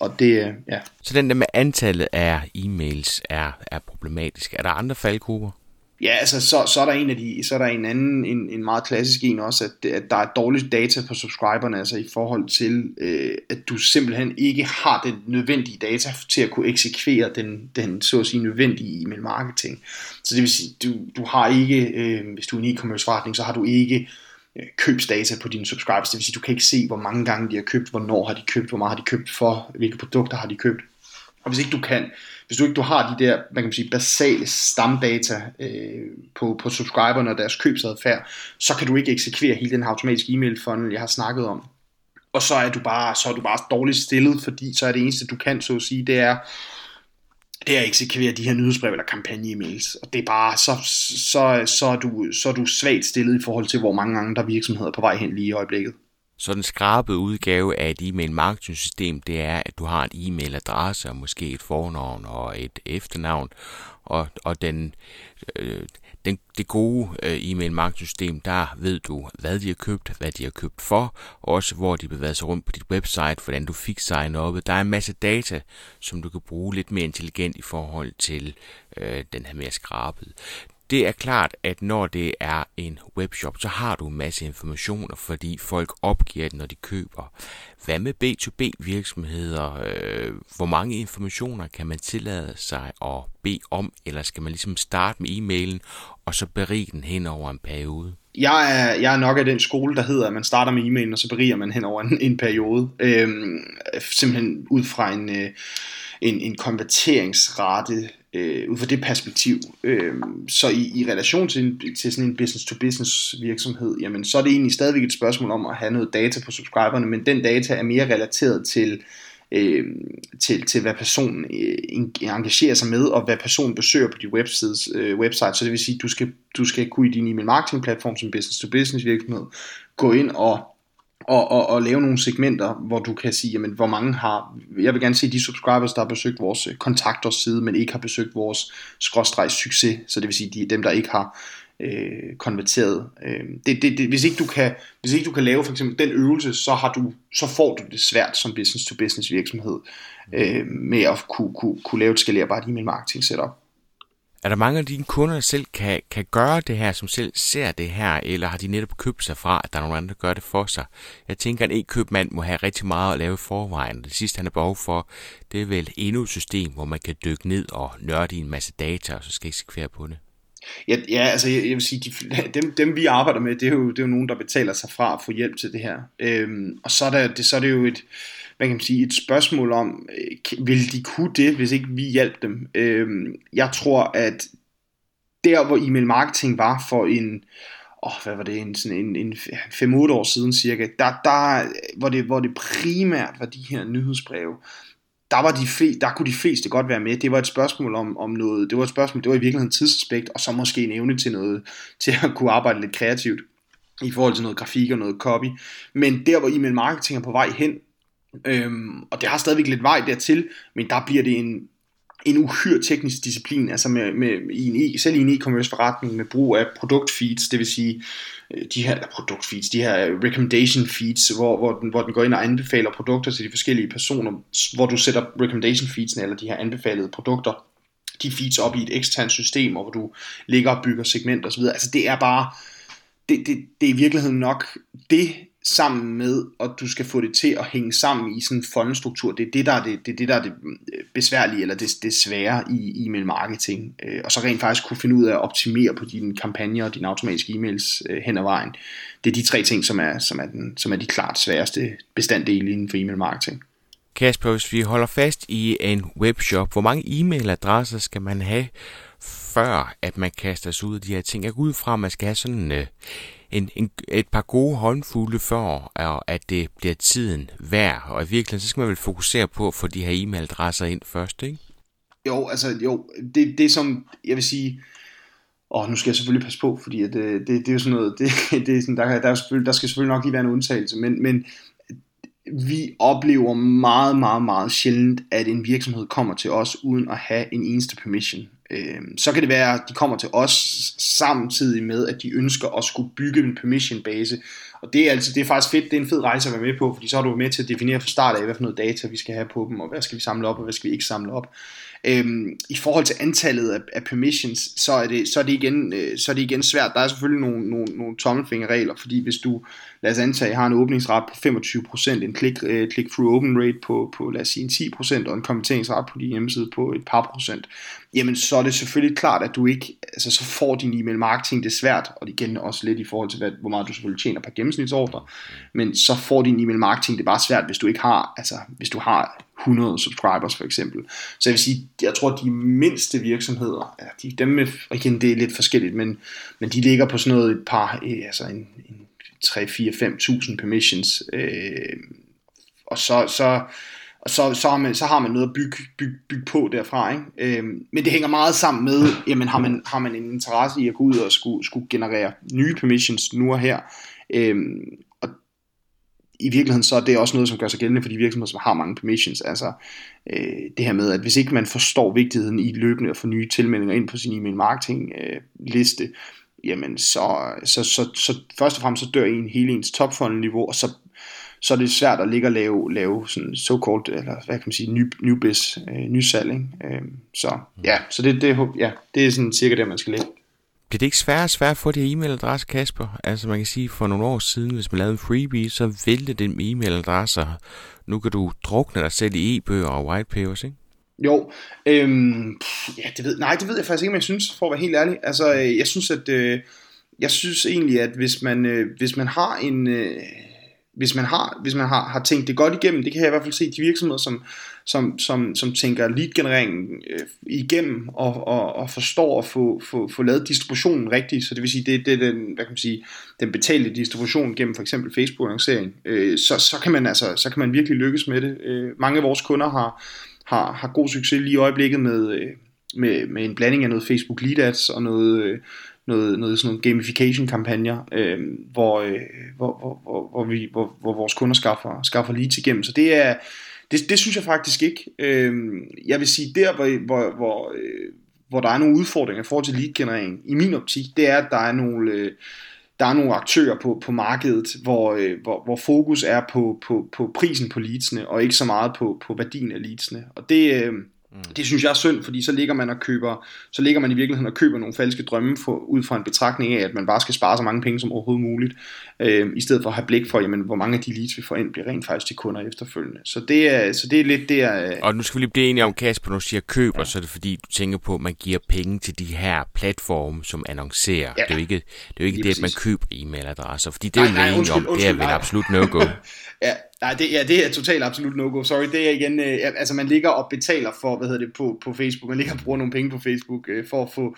Speaker 3: og det, øh, ja.
Speaker 1: Så den der med antallet af e-mails er, er problematisk. Er der andre faldgrupper?
Speaker 3: Ja, altså så, så er der en af de, så er der en anden, en, en meget klassisk en også, at, at der er dårligt data på subscriberne, altså i forhold til, øh, at du simpelthen ikke har den nødvendige data til at kunne eksekvere den, den så at sige nødvendige e-mail marketing. Så det vil sige, du, du har ikke, øh, hvis du er en e-commerce forretning, så har du ikke Øh, købsdata på dine subscribers. Det vil sige, du kan ikke se, hvor mange gange de har købt, hvornår har de købt, hvor meget har de købt for, hvilke produkter har de købt. Og hvis ikke du kan, hvis du ikke du har de der, hvad kan man sige, basale stamdata øh, på, på subscriberne og deres købsadfærd, så kan du ikke eksekvere hele den automatiske e-mail funnel, jeg har snakket om. og så er du bare, så er du bare dårligt stillet, fordi så er det eneste, du kan, så at sige, det er, det er at eksekvere de her nyhedsbrev eller kampagne-emails. Og det er bare, så, så, så, er du, så er du svagt stillet i forhold til, hvor mange andre virksomheder er på vej hen lige i øjeblikket.
Speaker 1: Så den skrabede udgave af et e-mail marketing system, det er, at du har en e-mailadresse og måske et fornavn og et efternavn, og, og den, øh, den, det gode øh, e-mail marketing system, der ved du, hvad de har købt, hvad de har købt for, og også hvor de bevæger sig rundt på dit website, hvordan du fik sign op. Der er en masse data, som du kan bruge lidt mere intelligent i forhold til øh, den her mere skrabet. Det er klart, at når det er en webshop, så har du en masse informationer, fordi folk opgiver det, når de køber. Hvad med B2B virksomheder? Øh, hvor mange informationer kan man tillade sig at bede om, eller skal man ligesom starte med e-mailen, og så berige den hen over en periode?
Speaker 3: Jeg er, jeg er nok af den skole, der hedder, at man starter med e-mailen, og så beriger man hen over en, en periode. Øhm, simpelthen ud fra en, øh, en, en konverteringsrate øh, ud fra det perspektiv. Øh, så i, i relation til, til sådan en business-to-business virksomhed, jamen så er det egentlig stadigvæk et spørgsmål om at have noget data på subscriberne, men den data er mere relateret til, øh, til, til hvad personen øh, engagerer sig med, og hvad personen besøger på de øh, websites, øh, website. Så det vil sige, at du skal, du skal kunne i din e-mail marketing platform som business-to-business virksomhed gå ind og og, og, og lave nogle segmenter, hvor du kan sige, jamen, hvor mange har, jeg vil gerne se de subscribers, der har besøgt vores øh, kontakters side, men ikke har besøgt vores skråstreg succes, så det vil sige de, dem, der ikke har øh, konverteret. Øh, det, det, det, hvis, ikke du kan, hvis ikke du kan lave for eksempel den øvelse, så, har du, så får du det svært som business-to-business virksomhed øh, med at kunne, kunne, kunne lave et skalerbart e-mail marketing setup.
Speaker 1: Er der mange af dine kunder, der selv kan, kan gøre det her, som selv ser det her, eller har de netop købt sig fra, at der er nogen andre, der gør det for sig? Jeg tænker, at en købmand må have rigtig meget at lave i forvejen. Det sidste, han har behov for, det er vel endnu et system, hvor man kan dykke ned og nørde i en masse data, og så skal eksekvere på det.
Speaker 3: Ja, ja altså jeg, jeg vil sige, de, (laughs) dem, dem vi arbejder med, det er, jo, det er jo nogen, der betaler sig fra at få hjælp til det her. Øhm, og så er, der, det, så er det jo et, hvad kan man sige, et spørgsmål om, øh, vil de kunne det, hvis ikke vi hjalp dem? Øhm, jeg tror, at der hvor e-mail marketing var for en, åh, hvad var det, en, sådan en, en 5-8 år siden cirka, der, der, hvor, det, hvor det primært var de her nyhedsbreve, der, var de fleste, der kunne de fleste godt være med. Det var et spørgsmål om, om noget, det var et spørgsmål, det var i virkeligheden tidsaspekt, og så måske en evne til noget, til at kunne arbejde lidt kreativt i forhold til noget grafik og noget copy. Men der hvor e-mail marketing er på vej hen, Øhm, og det har stadigvæk lidt vej dertil, men der bliver det en, en uhyre teknisk disciplin, altså med, med, i en e, selv i en e-commerce forretning med brug af produktfeeds, det vil sige øh, de her produktfeeds, de her recommendation feeds, hvor, hvor, den, hvor den går ind og anbefaler produkter til de forskellige personer, hvor du sætter recommendation feeds, eller de her anbefalede produkter, de feeds op i et eksternt system, hvor du ligger og bygger segmenter osv. Altså det er bare, det, det, det er i virkeligheden nok det, sammen med, at du skal få det til at hænge sammen i sådan en fondstruktur. Det er det, der er det, det, er det, der er det øh, besværlige, eller det, det svære i e-mail marketing. Øh, og så rent faktisk kunne finde ud af at optimere på dine kampagner og dine automatiske e-mails øh, hen ad vejen. Det er de tre ting, som er, som er, den, som er de klart sværeste bestanddele inden for e-mail marketing.
Speaker 1: Kasper, hvis vi holder fast i en webshop, hvor mange e-mailadresser skal man have, før at man kaster sig ud af de her ting? Jeg går ud fra, at man skal have sådan øh, en, en, et par gode håndfulde for, at det bliver tiden værd. Og i virkeligheden, så skal man vel fokusere på at få de her e-mailadresser ind først, ikke?
Speaker 3: Jo, altså jo, det, det som, jeg vil sige, og nu skal jeg selvfølgelig passe på, fordi at, øh, det, det, er jo sådan noget, (laughs) det, det er sådan, der, der, er selvfølgelig, der skal selvfølgelig nok lige være en undtagelse, men, men vi oplever meget, meget, meget sjældent, at en virksomhed kommer til os uden at have en eneste permission. Øh, så kan det være, at de kommer til os samtidig med, at de ønsker at skulle bygge en permission base. Og det er, altså, det er faktisk fedt, det er en fed rejse at være med på, fordi så er du med til at definere fra start af, hvad for noget data vi skal have på dem, og hvad skal vi samle op, og hvad skal vi ikke samle op. Øhm, I forhold til antallet af, af permissions, så er, det, så, er det igen, øh, så er det igen svært. Der er selvfølgelig nogle, nogle, nogle tommelfingerregler, fordi hvis du, lad os antage, har en åbningsret på 25%, en click, øh, click-through open rate på, på, lad os sige, en 10%, og en kommenteringsret på din hjemmeside på et par procent, jamen så er det selvfølgelig klart, at du ikke, altså så får din e-mail marketing det svært, og det gælder også lidt i forhold til, hvad, hvor meget du selvfølgelig tjener per gennemsnitsordre, men så får din e-mail marketing det bare svært, hvis du ikke har, altså hvis du har 100 subscribers for eksempel. Så jeg vil sige, jeg tror, at de mindste virksomheder, ja, de, dem med, igen, det er lidt forskelligt, men, men de ligger på sådan noget et par, øh, altså en, en 3, 4, 5.000 permissions, øh, og så, så, og så, så, har man, så har man noget at bygge, bygge, bygge på derfra. Ikke? Øh, men det hænger meget sammen med, jamen har man, har man en interesse i at gå ud og skulle, skulle generere nye permissions nu og her. Øh, og i virkeligheden så er det også noget, som gør sig gældende for de virksomheder, som har mange permissions. Altså øh, det her med, at hvis ikke man forstår vigtigheden i løbende at få nye tilmeldinger ind på sin e-mail marketing øh, liste, jamen så, så, så, så først og fremmest så dør en hele ens topfunnel niveau, og så så er det svært at ligge og lave, lave sådan so-called, eller hvad kan man sige, ny, new biz, øh, nysalg. Ikke? Øh, så ja, så det, det, ja, det er sådan cirka det, man skal lægge.
Speaker 1: Bliver det ikke sværere og sværere at få det e-mailadresse, Kasper? Altså man kan sige, for nogle år siden, hvis man lavede en freebie, så vælte den e-mailadresser. Nu kan du drukne dig selv i e-bøger og white papers, ikke?
Speaker 3: Jo, øhm, ja, det ved, nej, det ved jeg faktisk ikke, men jeg synes, for at være helt ærlig, altså, øh, jeg synes, at, øh, jeg synes egentlig, at hvis man, øh, hvis man har en, øh, hvis man har, hvis man har, har tænkt det godt igennem, det kan jeg i hvert fald se de virksomheder, som, som, som, som tænker lead-genereringen øh, igennem og, og, og forstår at få, få, få lavet distributionen rigtigt, så det vil sige, det, det er den, hvad kan man sige, den betalte distribution gennem for eksempel Facebook-annoncering, øh, så, så, kan man altså, så kan man virkelig lykkes med det. Øh, mange af vores kunder har, har, har god succes lige i øjeblikket med, øh, med, med en blanding af noget Facebook Lead Ads og noget, øh, noget, noget sådan nogle gamification kampagner, øh, hvor, øh, hvor, hvor, hvor, hvor, vi, hvor, hvor vores kunder skaffer, skaffer leads igennem. Så det er, det, det synes jeg faktisk ikke. Øh, jeg vil sige, der hvor, hvor, hvor, øh, hvor der er nogle udfordringer i forhold til lead-generering, i min optik, det er, at der er nogle, øh, der er nogle aktører på, på markedet, hvor, øh, hvor, hvor fokus er på, på, på prisen på leadsene, og ikke så meget på, på værdien af leadsene. Og det, øh, Mm. Det synes jeg er synd, fordi så ligger man og køber, så ligger man i virkeligheden og køber nogle falske drømme for, ud fra en betragtning af, at man bare skal spare så mange penge som overhovedet muligt, øh, i stedet for at have blik for, jamen, hvor mange af de leads vi får ind, bliver rent faktisk til kunder efterfølgende. Så det er, så det er lidt der...
Speaker 1: Øh, og nu skal vi lige blive enige om, Kasper, når du siger køber, ja. så er det fordi, du tænker på, at man giver penge til de her platforme, som annoncerer. Ja. Det er jo ikke det, er jo ikke det at man køber e-mailadresser, fordi det er jo enige om, undskyld, det er vel absolut no-go. (laughs)
Speaker 3: ja, Nej, det, ja, det er totalt absolut no-go. Sorry, det er igen, øh, altså man ligger og betaler for, hvad hedder det, på, på Facebook. Man ligger og bruger nogle penge på Facebook øh, for at få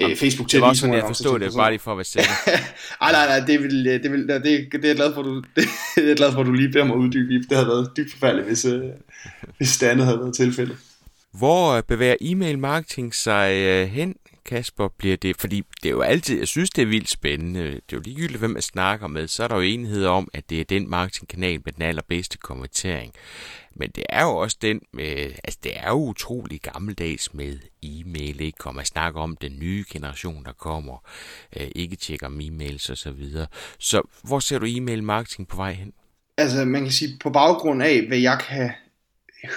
Speaker 3: ja. øh, Facebook til
Speaker 1: at vise nogle jeg forstår det, bare lige for at være sikker. (laughs)
Speaker 3: Ej, nej, nej, det, vil, det, vil, det, det, det er glad for, du, det, (laughs) det er glad for, at du lige beder mig uddybe. Det havde været dybt forfærdeligt, hvis, øh, hvis det andet havde været tilfældet.
Speaker 1: Hvor øh, bevæger e-mail marketing sig øh, hen Kasper, bliver det, fordi det er jo altid, jeg synes det er vildt spændende, det er jo ligegyldigt, hvem man snakker med, så er der jo enighed om, at det er den marketingkanal med den allerbedste konvertering. Men det er jo også den med, altså det er jo utrolig gammeldags med e-mail, ikke? Kommer man snakker om den nye generation, der kommer, øh, ikke tjekker om e-mails og så videre. Så hvor ser du e-mail marketing på vej hen?
Speaker 3: Altså man kan sige, på baggrund af, hvad jeg kan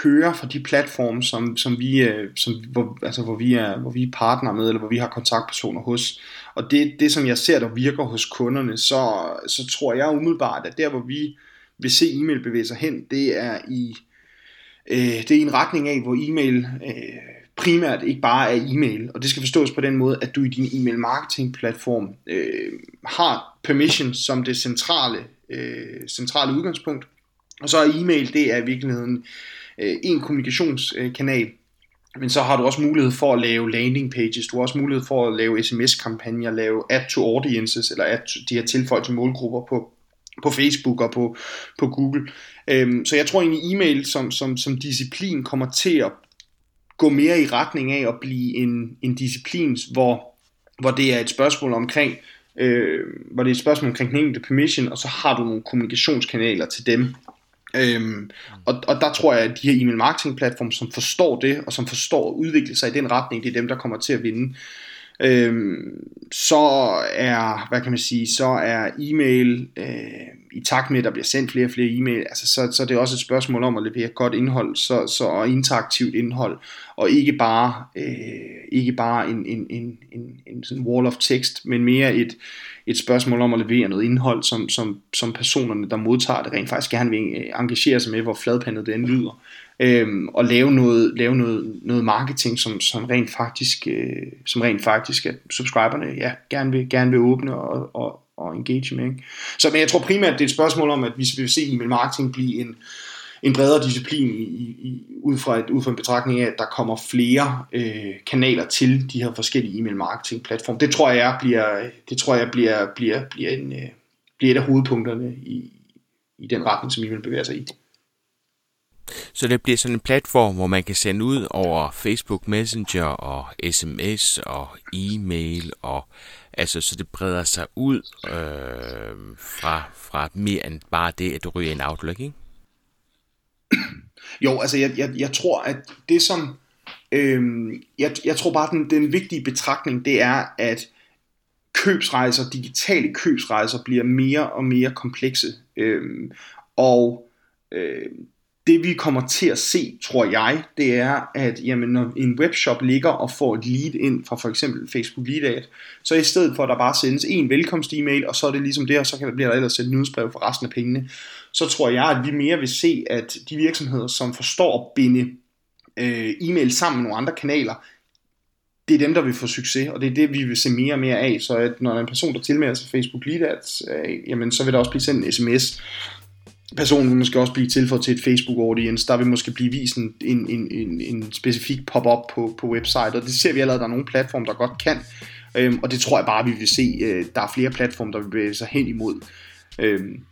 Speaker 3: hører fra de platforme, som, som vi, øh, som, hvor, altså, hvor, vi er, hvor vi er partner med, eller hvor vi har kontaktpersoner hos. Og det, det som jeg ser, der virker hos kunderne, så, så tror jeg umiddelbart, at der hvor vi vil se e-mail bevæge sig hen, det er i, øh, det er i en retning af, hvor e-mail øh, primært ikke bare er e-mail, og det skal forstås på den måde, at du i din e-mail marketing platform øh, har permission som det centrale, øh, centrale udgangspunkt, og så er e-mail, det er i virkeligheden øh, en kommunikationskanal, men så har du også mulighed for at lave landing pages, du har også mulighed for at lave sms-kampagner, lave add to audiences, eller add to, de her tilføj til målgrupper på, på Facebook og på, på Google. Øhm, så jeg tror egentlig, e-mail som, som, som disciplin kommer til at gå mere i retning af at blive en, en disciplin, hvor, hvor det er et spørgsmål omkring, øh, hvor det er et spørgsmål omkring den enkelte permission, og så har du nogle kommunikationskanaler til dem. Øhm, og, og der tror jeg, at de her e-mail marketing platforme, som forstår det, og som forstår at udvikle sig i den retning, det er dem, der kommer til at vinde. Øhm, så er, hvad kan man sige, så er e-mail, øh, i takt med, at der bliver sendt flere og flere e-mail, altså så, så er det også et spørgsmål om at levere godt indhold, så, så og interaktivt indhold, og ikke bare, øh, ikke bare en, en, en, en, en sådan wall of text, men mere et, et spørgsmål om at levere noget indhold, som, som, som personerne, der modtager det, rent faktisk gerne vil engagere sig med, hvor fladpandet det end lyder. Øhm, og lave noget, lave noget, noget marketing, som, som rent faktisk, øh, som rent faktisk at subscriberne ja, gerne, vil, gerne vil åbne og, og, og engage med. Ikke? Så men jeg tror primært, det er et spørgsmål om, at vi vil se e-mail marketing blive en, en bredere disciplin i, i, ud, fra et, ud fra en betragtning af, at der kommer flere øh, kanaler til de her forskellige e-mail marketing platforme. Det tror jeg bliver, det tror jeg bliver, bliver, bliver, en, øh, bliver et af hovedpunkterne i, i den retning, som e-mail bevæger sig i.
Speaker 1: Så det bliver sådan en platform, hvor man kan sende ud over Facebook Messenger og sms og e-mail og altså så det breder sig ud øh, fra, fra mere end bare det, at du ryger en Outlook, ikke? (clears throat)
Speaker 3: Jo, altså jeg, jeg, jeg tror, at det som, øh, jeg, jeg tror bare, den, den vigtige betragtning, det er, at købsrejser, digitale købsrejser, bliver mere og mere komplekse. Øh, og øh, det vi kommer til at se, tror jeg, det er, at jamen, når en webshop ligger og får et lead ind fra for eksempel Facebook Lead Ad, så i stedet for at der bare sendes en velkomst-e-mail, og så er det ligesom det, og så kan bliver der ellers sendt nyhedsbrev for resten af pengene, så tror jeg, at vi mere vil se, at de virksomheder, som forstår at binde øh, e-mail sammen med nogle andre kanaler, det er dem, der vil få succes, og det er det, vi vil se mere og mere af. Så at når der er en person, der tilmelder sig Facebook Lead Ads, øh, jamen, så vil der også blive sendt en sms, personen vil måske også blive tilføjet til et Facebook audience, der vil måske blive vist en, en, en, en specifik pop-up på, på website, og det ser vi allerede, der er nogle platforme, der godt kan, øhm, og det tror jeg bare, vi vil se, øh, der er flere platforme, der vil bevæge sig hen imod. Øhm,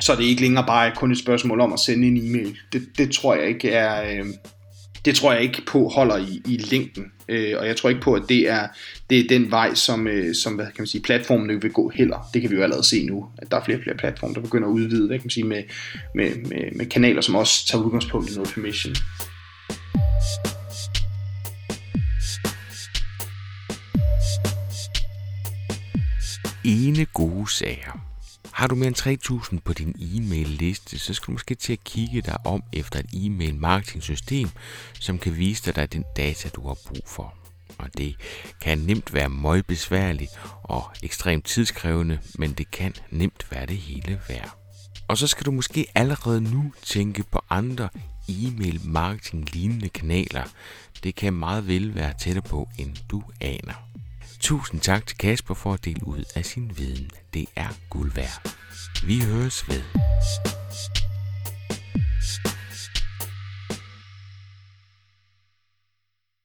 Speaker 3: så det er ikke længere bare kun et spørgsmål om at sende en e-mail. Det, det tror jeg ikke er... Øh, det tror jeg ikke på holder i, i længden, øh, og jeg tror ikke på, at det er, det er den vej, som, øh, som hvad kan man sige, platformen vil gå heller. Det kan vi jo allerede se nu, at der er flere og flere platforme, der begynder at udvide hvad kan man sige, med, med, med, med kanaler, som også tager udgangspunkt i noget permission.
Speaker 1: Ene gode sager. Har du mere end 3.000 på din e-mail-liste, så skal du måske til at kigge dig om efter et e-mail marketing system, som kan vise dig den data, du har brug for. Og det kan nemt være møgbesværligt og ekstremt tidskrævende, men det kan nemt være det hele værd. Og så skal du måske allerede nu tænke på andre e-mail marketing lignende kanaler. Det kan meget vel være tættere på, end du aner. Tusind tak til Kasper for at dele ud af sin viden. Det er guld værd. Vi høres ved.